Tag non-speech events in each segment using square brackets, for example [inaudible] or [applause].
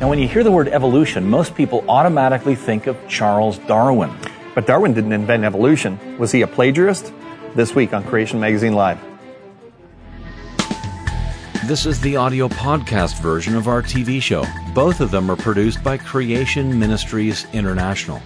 Now, when you hear the word evolution, most people automatically think of Charles Darwin. But Darwin didn't invent evolution. Was he a plagiarist? This week on Creation Magazine Live. This is the audio podcast version of our TV show. Both of them are produced by Creation Ministries International.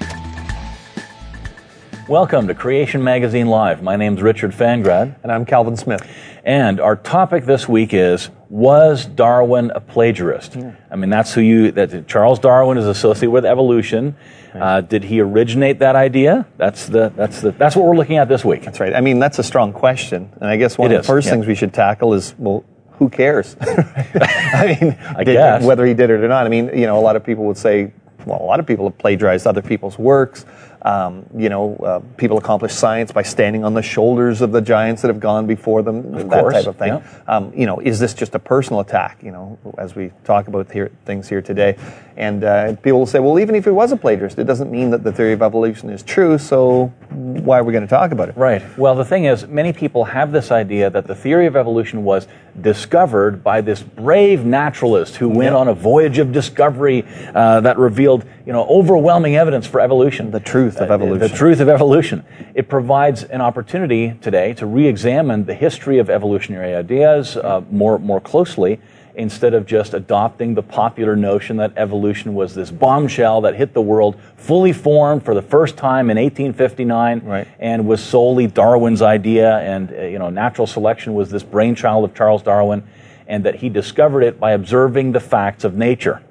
Welcome to Creation Magazine Live. My name's Richard Fangrad. And I'm Calvin Smith. And our topic this week is Was Darwin a plagiarist? Yeah. I mean, that's who you, that Charles Darwin is associated with evolution. Uh, did he originate that idea? That's the, that's the, that's what we're looking at this week. That's right. I mean, that's a strong question. And I guess one It of is, the first yeah. things we should tackle is, well, who cares? [laughs] [laughs] I mean, I did- guess. whether he did it or not. I mean, you know, a lot of people would say, well, a lot of people have plagiarized other people's works. Um, you know, uh, people accomplish science by standing on the shoulders of the giants that have gone before them, that course, type of thing. yeah. Um, you know, is this just a personal attack? You know, as we talk about here, things here today, and uh, people will say, well, even if it was a plagiarist, it doesn't mean that the theory of evolution is true. So why are we going to talk about it? Right. Well, the thing is, many people have this idea that the theory of evolution was discovered by this brave naturalist who went Yeah. on a voyage of discovery uh, that revealed, you know, overwhelming evidence for evolution. The truth of Uh, evolution. The truth of evolution. It provides an opportunity today to re-examine the history of evolutionary ideas uh, more more closely. Instead of just adopting the popular notion that evolution was this bombshell that hit the world fully formed for the first time in 1859, Right. and was solely Darwin's idea, and uh, you know, natural selection was this brainchild of Charles Darwin, and that he discovered it by observing the facts of nature.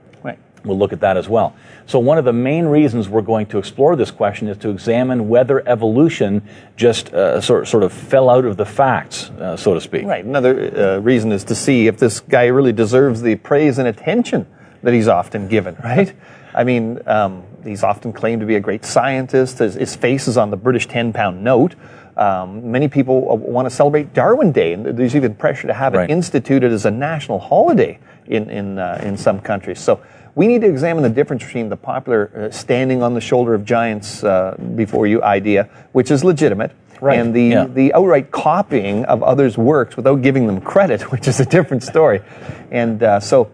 We'll look at that as well. So, one of the main reasons we're going to explore this question is to examine whether evolution just uh, sort, sort of fell out of the facts, uh, so to speak. Right. Another uh, reason is to see if this guy really deserves the praise and attention that he's often given, right? I mean, um, he's often claimed to be a great scientist. His, his face is on the British 10 pound note. Um, many people uh, want to celebrate Darwin Day, and there's even pressure to have Right. it instituted as a national holiday in, in, uh, in some countries. So we need to examine the difference between the popular uh, standing on the shoulder of giants uh, before you idea, which is legitimate, Right. and the, Yeah. the outright copying of others' works without giving them credit, [laughs] which is a different story. And uh, so,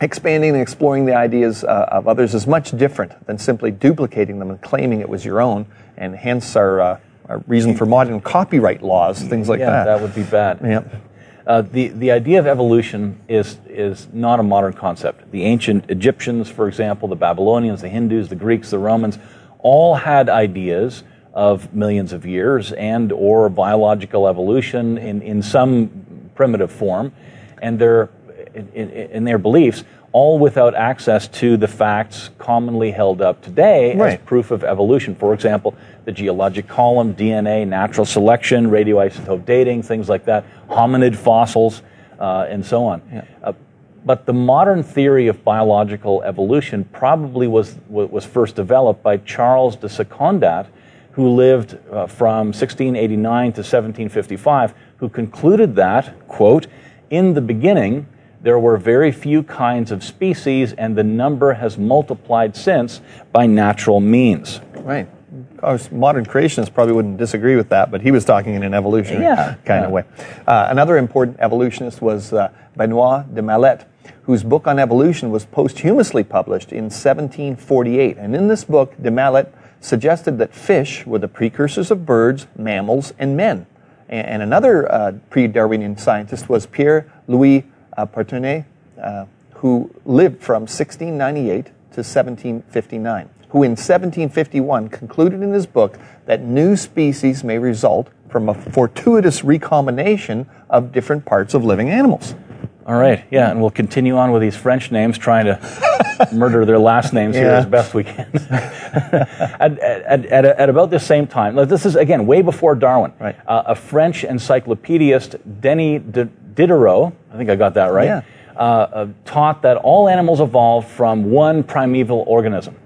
expanding and exploring the ideas uh, of others is much different than simply duplicating them and claiming it was your own, and hence our, uh, our reason for modern copyright laws, things like yeah, that. that would be bad. Yeah. Uh, the, the idea of evolution is, is not a modern concept. The ancient Egyptians, for example, the Babylonians, the Hindus, the Greeks, the Romans, all had ideas of millions of years and or biological evolution in, in some primitive form, and their, in, in, in their beliefs, all without access to the facts commonly held up today as proof of evolution. For example, the geologic column, DNA, natural selection, radioisotope dating, things like that, hominid fossils, uh, and so on. Uh, but the modern theory of biological evolution probably was, wa- was first developed by Charles de Secondat, who lived uh, from 1689 to 1755, who concluded that, quote, in the beginning, there were very few kinds of species, and the number has multiplied since by natural means. Right. Our modern creationists probably wouldn't disagree with that, but he was talking in an evolutionary Yeah, kind yeah. of way. Uh, another important evolutionist was uh, Benoit de Mallet, whose book on evolution was posthumously published in 1748. And in this book, de Mallet suggested that fish were the precursors of birds, mammals, and men. And, and another uh, pre Darwinian scientist was Pierre Louis uh, Partenay, uh, who lived from 1698 to 1759, who in 1751 concluded in his book that new species may result from a fortuitous recombination of different parts of living animals. All right, yeah, and we'll continue on with these French names, trying to [laughs] murder their last names here as best we can. [laughs] at, at, at, at about the same time, this is again way before Darwin. Right. Uh, a French encyclopedist, Denis D- Diderot, I think I got that right, Yeah. uh, uh, taught that all animals evolved from one primeval organism.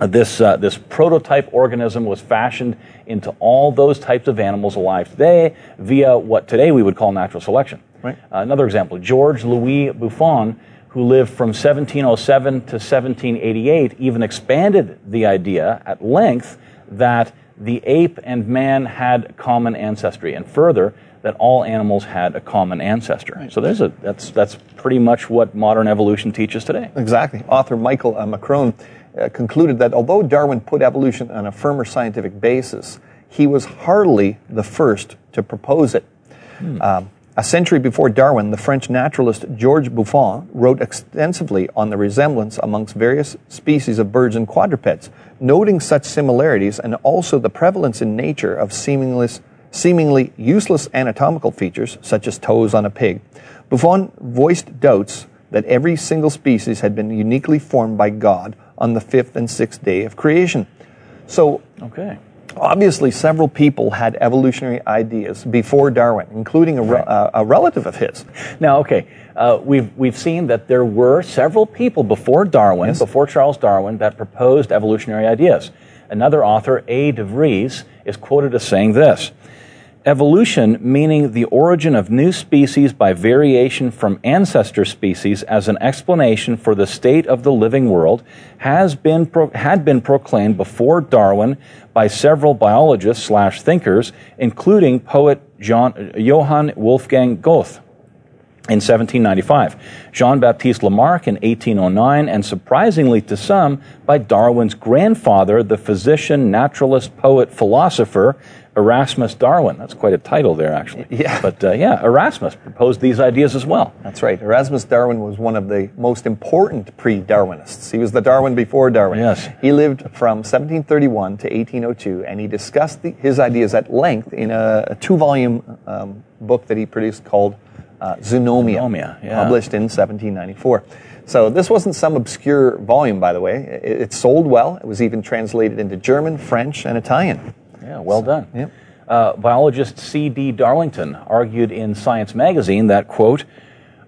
Uh, this, uh, this prototype organism was fashioned into all those types of animals alive today via what today we would call natural selection. Right. Uh, another example George Louis Buffon, who lived from 1707 to 1788, even expanded the idea at length that the ape and man had common ancestry. And further, that all animals had a common ancestor. Right. So there's a that's that's pretty much what modern evolution teaches today. Exactly. Author Michael uh, McCrone uh, concluded that although Darwin put evolution on a firmer scientific basis, he was hardly the first to propose it. Hmm. Um, a century before Darwin, the French naturalist Georges Buffon wrote extensively on the resemblance amongst various species of birds and quadrupeds, noting such similarities and also the prevalence in nature of seemingly useless anatomical features, such as toes on a pig. Buffon voiced doubts that every single species had been uniquely formed by God on the fifth and sixth day of creation. So, okay obviously several people had evolutionary ideas before Darwin, including a, right. uh, a relative of his. Now, okay, uh, we've, we've seen that there were several people before Darwin, yes. before Charles Darwin, that proposed evolutionary ideas. Another author, A. de Vries, is quoted as saying this Evolution, meaning the origin of new species by variation from ancestor species as an explanation for the state of the living world, has been pro- had been proclaimed before Darwin by several biologists slash thinkers, including poet John, Johann Wolfgang Goethe in 1795, Jean Baptiste Lamarck in 1809, and surprisingly to some, by Darwin's grandfather, the physician, naturalist, poet, philosopher, Erasmus Darwin. That's quite a title there, actually. [laughs] Yeah. But uh, yeah, Erasmus proposed these ideas as well. That's right. Erasmus Darwin was one of the most important pre Darwinists. He was the Darwin before Darwin. Yes. He lived from 1731 to 1802, and he discussed the, his ideas at length in a, a two volume um, book that he produced called uh, Zoonomia, Zoonomia yeah. published in 1794. So this wasn't some obscure volume, by the way. It, it sold well. It was even translated into German, French, and Italian. Yeah, well done. Yep. Uh, biologist C.D. Darlington argued in Science magazine that, quote,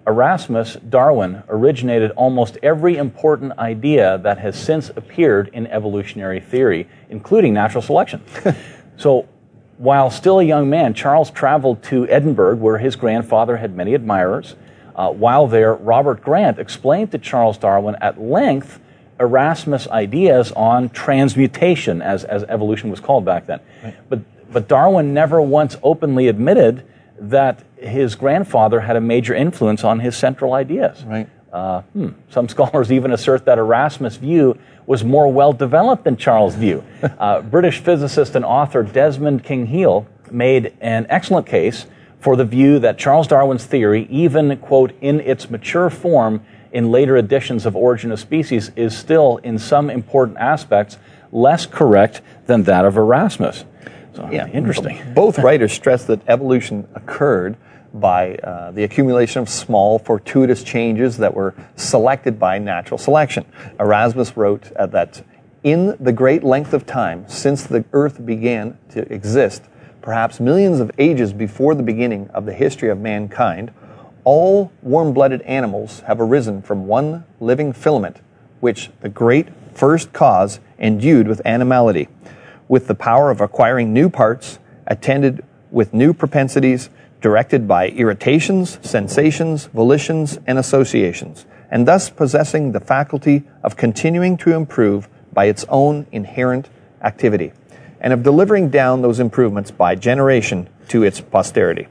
Erasmus Darwin originated almost every important idea that has since appeared in evolutionary theory, including natural selection. [laughs] so, while still a young man, Charles traveled to Edinburgh, where his grandfather had many admirers. Uh, while there, Robert Grant explained to Charles Darwin at length Erasmus' ideas on transmutation, as, as evolution was called back then. Right. But, but Darwin never once openly admitted that his grandfather had a major influence on his central ideas. Right. Uh, hmm. Some scholars even assert that Erasmus' view was more well developed than Charles' view. [laughs] uh, British physicist and author Desmond King-Hele made an excellent case for the view that Charles Darwin's theory, even, quote, in its mature form, in later editions of Origin of Species is still, in some important aspects, less correct than that of Erasmus. So, yeah, interesting. Both [laughs] writers stress that evolution occurred by uh, the accumulation of small, fortuitous changes that were selected by natural selection. Erasmus wrote uh, that in the great length of time since the earth began to exist, perhaps millions of ages before the beginning of the history of mankind, all warm blooded animals have arisen from one living filament, which the great first cause endued with animality, with the power of acquiring new parts, attended with new propensities, directed by irritations, sensations, volitions, and associations, and thus possessing the faculty of continuing to improve by its own inherent activity, and of delivering down those improvements by generation to its posterity.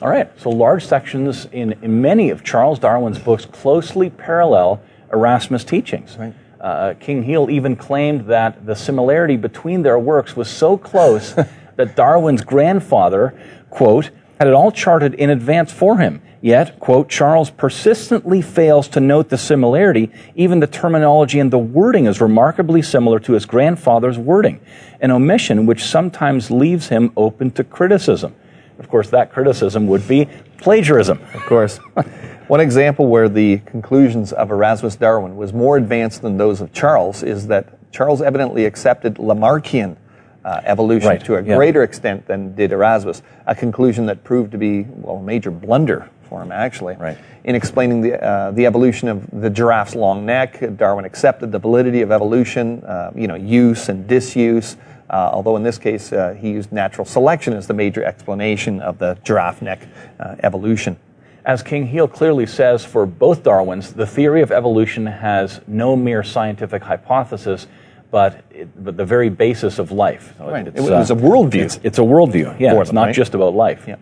All right, so large sections in, in many of Charles Darwin's books closely parallel Erasmus' teachings. Right. Uh, King-Hele even claimed that the similarity between their works was so close [laughs] that Darwin's grandfather, quote, had it all charted in advance for him. Yet, quote, Charles persistently fails to note the similarity. Even the terminology and the wording is remarkably similar to his grandfather's wording, an omission which sometimes leaves him open to criticism. Of course, that criticism would be plagiarism. Of course. [laughs] One example where the conclusions of Erasmus Darwin was more advanced than those of Charles is that Charles evidently accepted Lamarckian uh, evolution right. to a yeah. greater extent than did Erasmus, a conclusion that proved to be well, a major blunder for him, actually. Right. In explaining the, uh, the evolution of the giraffe's long neck, Darwin accepted the validity of evolution, uh, you know, use and disuse, uh, although in this case, uh, he used natural selection as the major explanation of the giraffe neck uh, evolution. As King-Hele clearly says for both Darwins, the theory of evolution has no mere scientific hypothesis, but, it, but the very basis of life. So right. It, was a worldview. It's, it's, a worldview, yeah. it's not right? just about life. Yeah.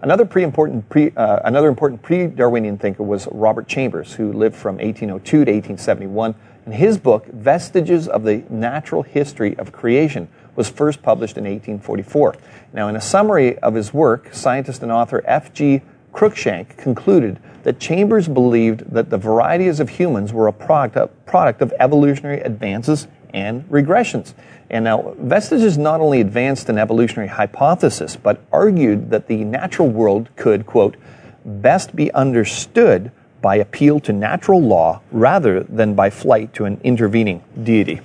Another pre important pre, uh, another important pre-Darwinian thinker was Robert Chambers, who lived from 1802 to 1871. And his book, Vestiges of the Natural History of Creation, was first published in 1844. Now, in a summary of his work, scientist and author F.G. Cruikshank concluded that Chambers believed that the varieties of humans were a product product of evolutionary advances and regressions. And now, Vestiges not only advanced an evolutionary hypothesis, but argued that the natural world could, quote, best be understood by appeal to natural law rather than by flight to an intervening deity.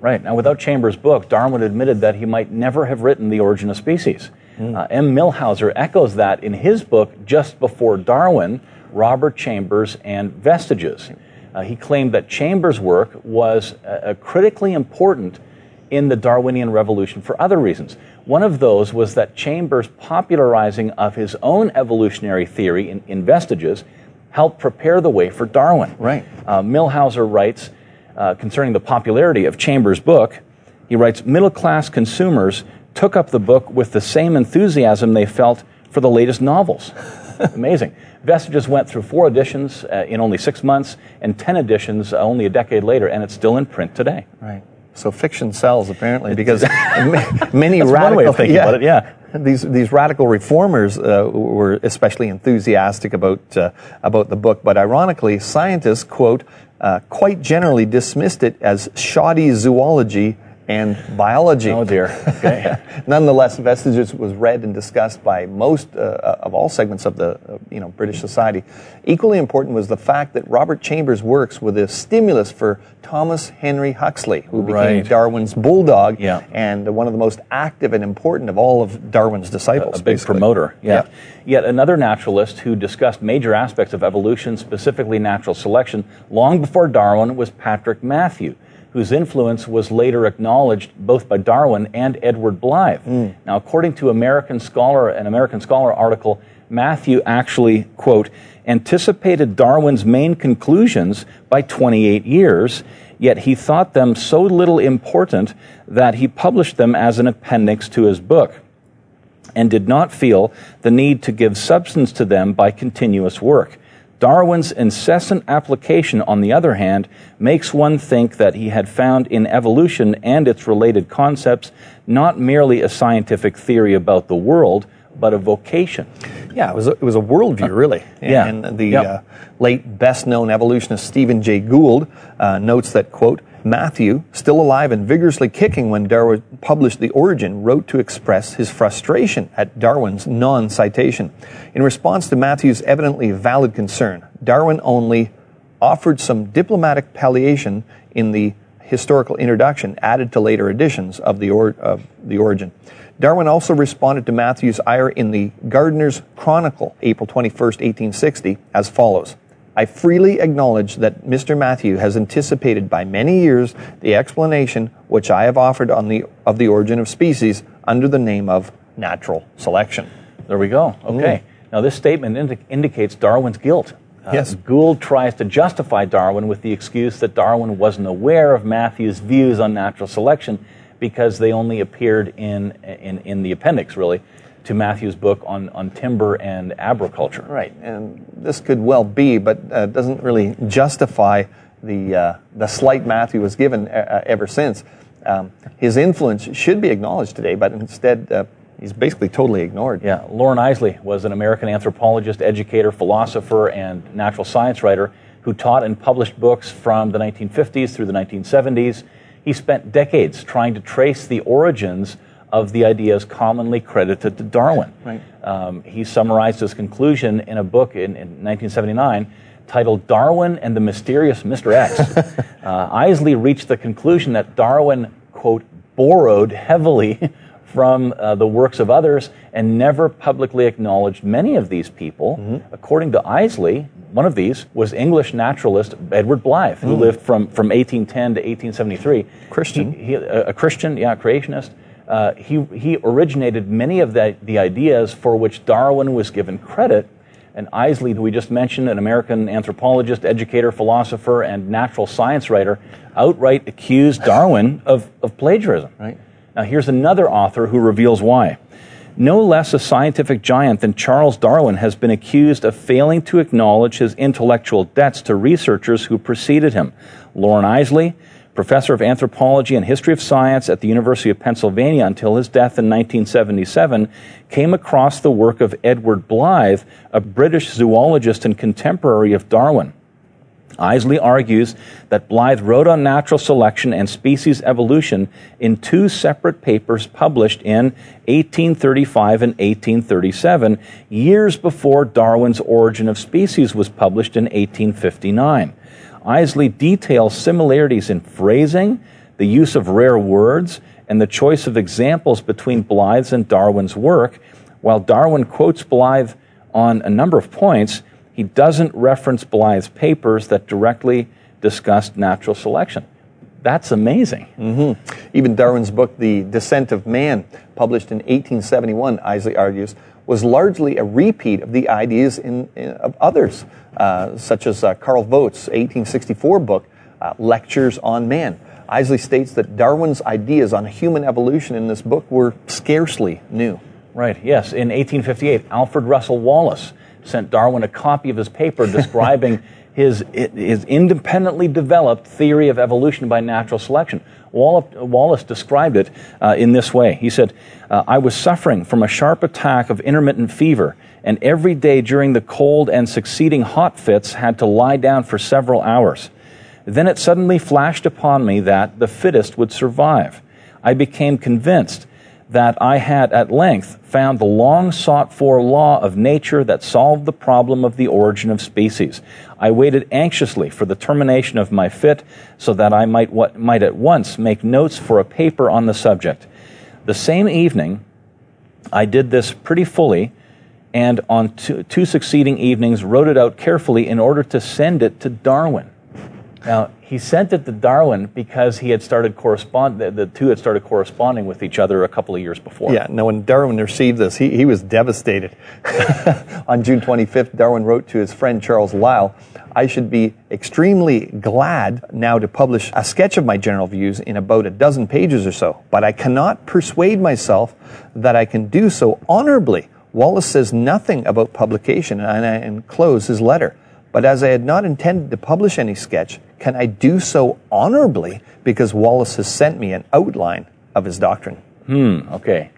Right. Now, without Chambers' book, Darwin admitted that he might never have written The Origin of Species. Mm. Uh, M. Millhauser echoes that in his book just before Darwin, Robert Chambers and Vestiges. Uh, he claimed that Chambers' work was uh, critically important in the Darwinian revolution for other reasons. One of those was that Chambers' popularizing of his own evolutionary theory in, in Vestiges helped prepare the way for Darwin. Right. Uh, Millhauser writes uh, concerning the popularity of Chambers' book, he writes, middle class consumers took up the book with the same enthusiasm they felt for the latest novels. [laughs] Amazing. Vestiges went through four editions uh, in only six months and 10 editions uh, only a decade later, and it's still in print today. Right. So fiction sells apparently because [laughs] many That's radical one way of thinking yeah, about it. Yeah. These these radical reformers uh, were especially enthusiastic about uh, about the book, but ironically, scientists quote uh, quite generally dismissed it as shoddy zoology and biology. Oh dear. Okay. [laughs] Nonetheless, Vestiges was read and discussed by most uh, uh, of all segments of the uh, you know British society. Equally important was the fact that Robert Chambers' works were the stimulus for Thomas Henry Huxley, who became right. Darwin's bulldog yeah. and one of the most active and important of all of Darwin's disciples. A, a big basically. promoter. Yeah. yeah. Yet another naturalist who discussed major aspects of evolution, specifically natural selection, long before Darwin was Patrick Matthew whose influence was later acknowledged both by Darwin and Edward Blyth. Mm. Now, according to American Scholar, an American Scholar article, Matthew actually, quote, anticipated Darwin's main conclusions by 28 years, yet he thought them so little important that he published them as an appendix to his book and did not feel the need to give substance to them by continuous work. Darwin's incessant application, on the other hand, makes one think that he had found in evolution and its related concepts not merely a scientific theory about the world, but a vocation. Yeah, it was a, it was a worldview, really. And, yeah. And the yep. uh, late best known evolutionist Stephen Jay Gould uh, notes that, quote, Matthew, still alive and vigorously kicking when Darwin published The Origin, wrote to express his frustration at Darwin's non citation. In response to Matthew's evidently valid concern, Darwin only offered some diplomatic palliation in the historical introduction added to later editions of the, or, of the Origin. Darwin also responded to Matthew's ire in the Gardener's Chronicle, April 21, 1860, as follows. I freely acknowledge that Mr. Matthew has anticipated by many years the explanation which I have offered on the, of the origin of species under the name of natural selection. There we go. Okay. Mm. Now, this statement indi- indicates Darwin's guilt. Uh, yes. Gould tries to justify Darwin with the excuse that Darwin wasn't aware of Matthew's views on natural selection because they only appeared in, in, in the appendix, really to Matthew's book on, on timber and agriculture. Right, and this could well be, but uh, doesn't really justify the, uh, the slight Matthew was given uh, uh, ever since. Um, his influence should be acknowledged today, but instead uh, he's basically totally ignored. Yeah, Loren Eiseley was an American anthropologist, educator, philosopher, and natural science writer who taught and published books from the 1950s through the 1970s. He spent decades trying to trace the origins of the ideas commonly credited to Darwin. Right. Um, he summarized his conclusion in a book in, in 1979 titled Darwin and the Mysterious Mr. X. [laughs] uh, Eiseley reached the conclusion that Darwin, quote, borrowed heavily from uh, the works of others and never publicly acknowledged many of these people. Mm-hmm. According to Eiseley, one of these was English naturalist Edward Blyth, who mm. lived from, from 1810 to 1873. Christian. He, he, a, a Christian, yeah, creationist. Uh, he, he originated many of the, the ideas for which Darwin was given credit. And Eiseley, who we just mentioned, an American anthropologist, educator, philosopher, and natural science writer, outright accused Darwin of, of plagiarism. Right. Now, here's another author who reveals why. No less a scientific giant than Charles Darwin has been accused of failing to acknowledge his intellectual debts to researchers who preceded him. Loren Eiseley, professor of anthropology and history of science at the University of Pennsylvania until his death in 1977, came across the work of Edward Blyth, a British zoologist and contemporary of Darwin. Eiseley argues that Blyth wrote on natural selection and species evolution in two separate papers published in 1835 and 1837, years before Darwin's Origin of Species was published in 1859. Eiseley details similarities in phrasing, the use of rare words, and the choice of examples between Blyth's and Darwin's work. While Darwin quotes Blyth on a number of points, he doesn't reference Blyth's papers that directly discussed natural selection. That's amazing. Mm-hmm. Even Darwin's book, The Descent of Man, published in 1871, Eiseley argues, was largely a repeat of the ideas in, in of others, uh, such as uh, Carl Vogt's 1864 book, uh, Lectures on Man. Eiseley states that Darwin's ideas on human evolution in this book were scarcely new. Right, yes. In 1858, Alfred Russel Wallace sent Darwin a copy of his paper describing [laughs] his, his independently developed theory of evolution by natural selection. Wallace described it uh, in this way. He said, uh, I was suffering from a sharp attack of intermittent fever, and every day during the cold and succeeding hot fits had to lie down for several hours. Then it suddenly flashed upon me that the fittest would survive. I became convinced that I had at length found the long sought for law of nature that solved the problem of the origin of species. I waited anxiously for the termination of my fit so that I might, what, might at once make notes for a paper on the subject. The same evening, I did this pretty fully, and on two, two succeeding evenings wrote it out carefully in order to send it to Darwin. Now, he sent it to Darwin because he had started correspond. The, the, two had started corresponding with each other a couple of years before. Yeah. No, when Darwin received this, he, he was devastated. [laughs] On June 25th, Darwin wrote to his friend Charles Lyell, "I should be extremely glad now to publish a sketch of my general views in about a dozen pages or so, but I cannot persuade myself that I can do so honorably." Wallace says nothing about publication, and I enclose his letter. But as I had not intended to publish any sketch, can I do so honorably because Wallace has sent me an outline of his doctrine? Hmm, okay.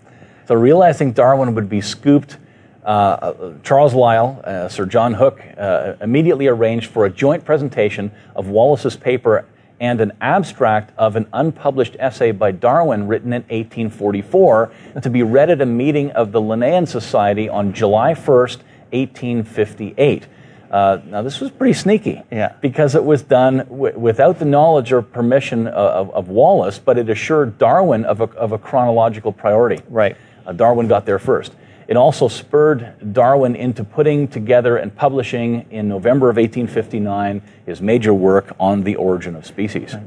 So realizing Darwin would be scooped, uh, uh, Charles Lyell, uh, Sir John Hook, uh, immediately arranged for a joint presentation of Wallace's paper and an abstract of an unpublished essay by Darwin written in 1844 to be read at a meeting of the Linnean Society on July 1st, 1858. Uh, now, this was pretty sneaky yeah. because it was done w- without the knowledge or permission of, of, Wallace, but it assured Darwin of a, of a chronological priority. Right. Uh, Darwin got there first. It also spurred Darwin into putting together and publishing in November of 1859 his major work on the origin of species. Right.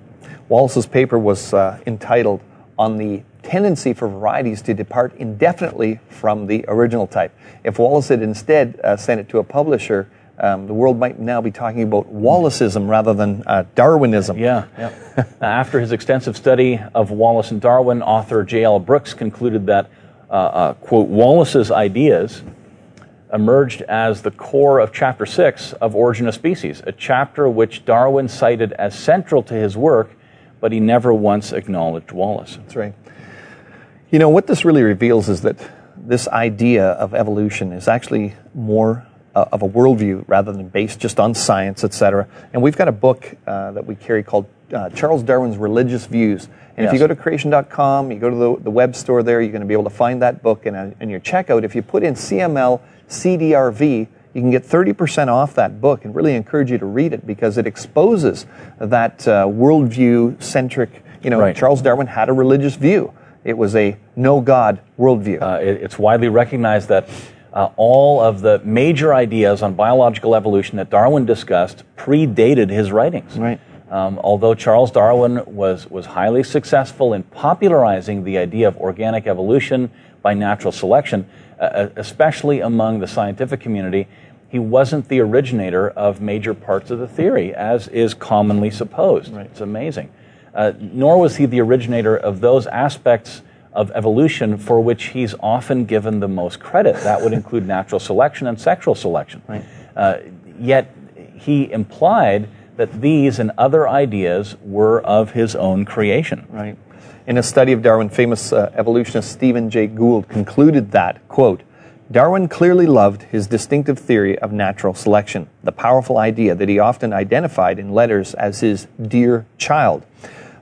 Wallace's paper was uh, entitled On the Tendency for Varieties to Depart Indefinitely from the Original Type. If Wallace had instead uh, sent it to a publisher, um, the world might now be talking about Wallaceism rather than uh, Darwinism. Yeah, yeah. After his extensive study of Wallace and Darwin, author J.L. Brooks concluded that, uh, uh, quote, Wallace's ideas emerged as the core of Chapter 6 of Origin of Species, a chapter which Darwin cited as central to his work, but he never once acknowledged Wallace. That's right. You know, what this really reveals is that this idea of evolution is actually more uh, of a worldview rather than based just on science, etc. And we've got a book uh, that we carry called uh, Charles Darwin's Religious Views. And yes. if you go to creation.com, you go to the, the web store there, you're going to be able to find that book. And in your checkout, if you put in CML CDRV, you can get 30% off that book and really encourage you to read it because it exposes that uh, worldview centric, you know, right. Charles Darwin had a religious view. It was a no God worldview. Uh, it, it's widely recognized that uh, all of the major ideas on biological evolution that Darwin discussed predated his writings. Right. Um, although Charles Darwin was, was highly successful in popularizing the idea of organic evolution by natural selection, uh, uh especially among the scientific community, he wasn't the originator of major parts of the theory, as is commonly supposed. Right. It's amazing. Uh, nor was he the originator of those aspects of evolution for which he's often given the most credit. That would include natural selection and sexual selection. Right. Uh, yet he implied that these and other ideas were of his own creation. Right. In a study of Darwin, famous uh, evolutionist Stephen Jay Gould concluded that, quote, Darwin clearly loved his distinctive theory of natural selection, the powerful idea that he often identified in letters as his dear child.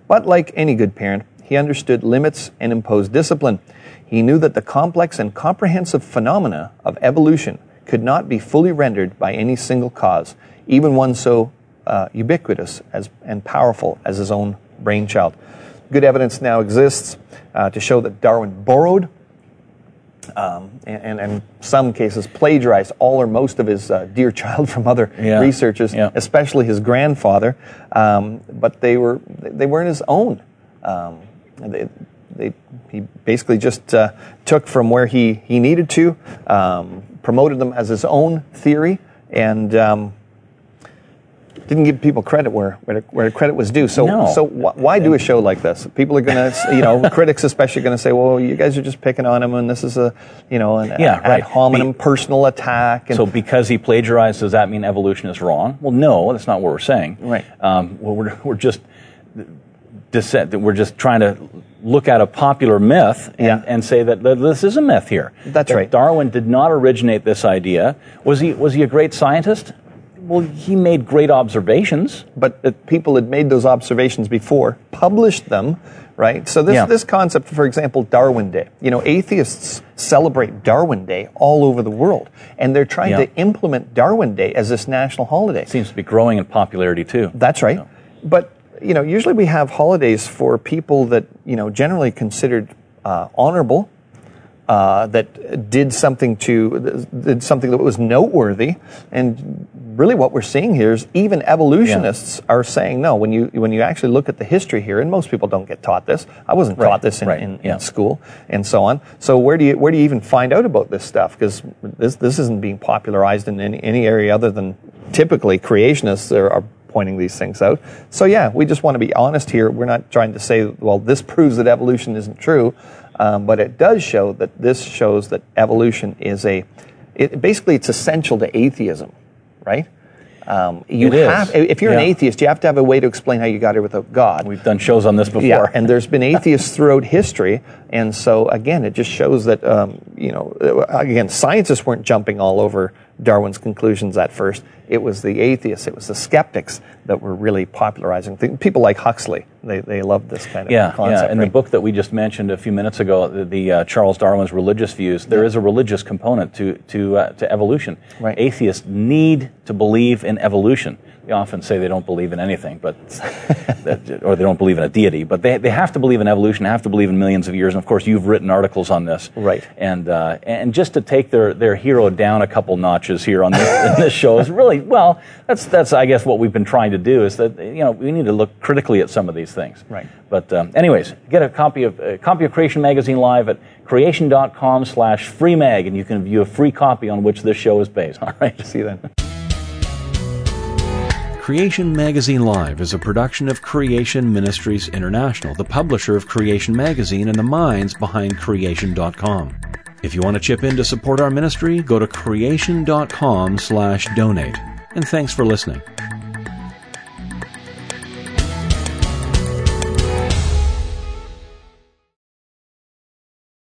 But like any good parent, he understood limits and imposed discipline. He knew that the complex and comprehensive phenomena of evolution could not be fully rendered by any single cause, even one so uh, ubiquitous as, and powerful as his own brainchild. Good evidence now exists uh, to show that Darwin borrowed um, and, in some cases plagiarized all or most of his uh, dear child [laughs] from other yeah. researchers, yeah. especially his grandfather. Um, but they were they weren't his own. Um, they, they, he basically just uh, took from where he, he needed to, um, promoted them as his own theory, and um, didn't give people credit where, where, where credit was due. So, no. so wh- why do a show like this? People are going to, you know, [laughs] critics especially going to say, well, you guys are just picking on him, and this is a, you know, an yeah, ad right. hominem Be- personal attack. so, because he plagiarized, does that mean evolution is wrong? Well, no, that's not what we're saying. Right. Um, well, we're, we're just dissent, we're just trying to look at a popular myth and, yeah. and say that, that, this is a myth here. That's that right. Darwin did not originate this idea. Was he was he a great scientist? Well, he made great observations. But people had made those observations before, published them, right? So this Yeah. this concept, for example, Darwin Day. You know, atheists celebrate Darwin Day all over the world, and they're trying Yeah. to implement Darwin Day as this national holiday. Seems to be growing in popularity too. That's right. But you know, usually we have holidays for people that you know generally considered uh, honorable, uh, that did something to did something that was noteworthy, and really what we're seeing here is even evolutionists are saying no. When you when you actually look at the history here, and most people don't get taught this. I wasn't Right, taught this in, right, in, yeah. in school and so on. So where do you where do you even find out about this stuff? Because this this isn't being popularized in any, any area other than typically creationists are, are pointing these things out. So yeah, we just want to be honest here. We're not trying to say, well, this proves that evolution isn't true, um, but it does show that this shows that evolution is a. It, basically, it's essential to atheism, right? Um, you It is. have, if you're an atheist, you have to have a way to explain how you got here without God. We've done shows on this before. Yeah, and there's been [laughs] atheists throughout history, and so again, it just shows that um, you know, again, scientists weren't jumping all over Darwin's conclusions at first. It was the atheists, it was the skeptics that were really popularizing. People like Huxley, they they loved this kind of yeah, concept. yeah. In the book that we just mentioned a few minutes ago, the, the uh, Charles Darwin's religious views, there is a religious component to to uh, to evolution. Right. Atheists need to believe in evolution. They often say they don't believe in anything, but [laughs] or they don't believe in a deity, but they, they have to believe in evolution. They have to believe in millions of years. And of course, you've written articles on this, Right. And uh, and just to take their, their hero down a couple notches here on this, in this show is really well. That's that's I guess what we've been trying to do is that you know we need to look critically at some of these things. Right. But um, anyways, get a copy of a copy of Creation Magazine live at creation.com slash free mag, and you can view a free copy on which this show is based. [laughs] All right. See you then. Creation Magazine Live is a production of Creation Ministries International, the publisher of Creation Magazine and the minds behind Creation.com. If you want to chip in to support our ministry, go to creation.com slash donate. And thanks for listening.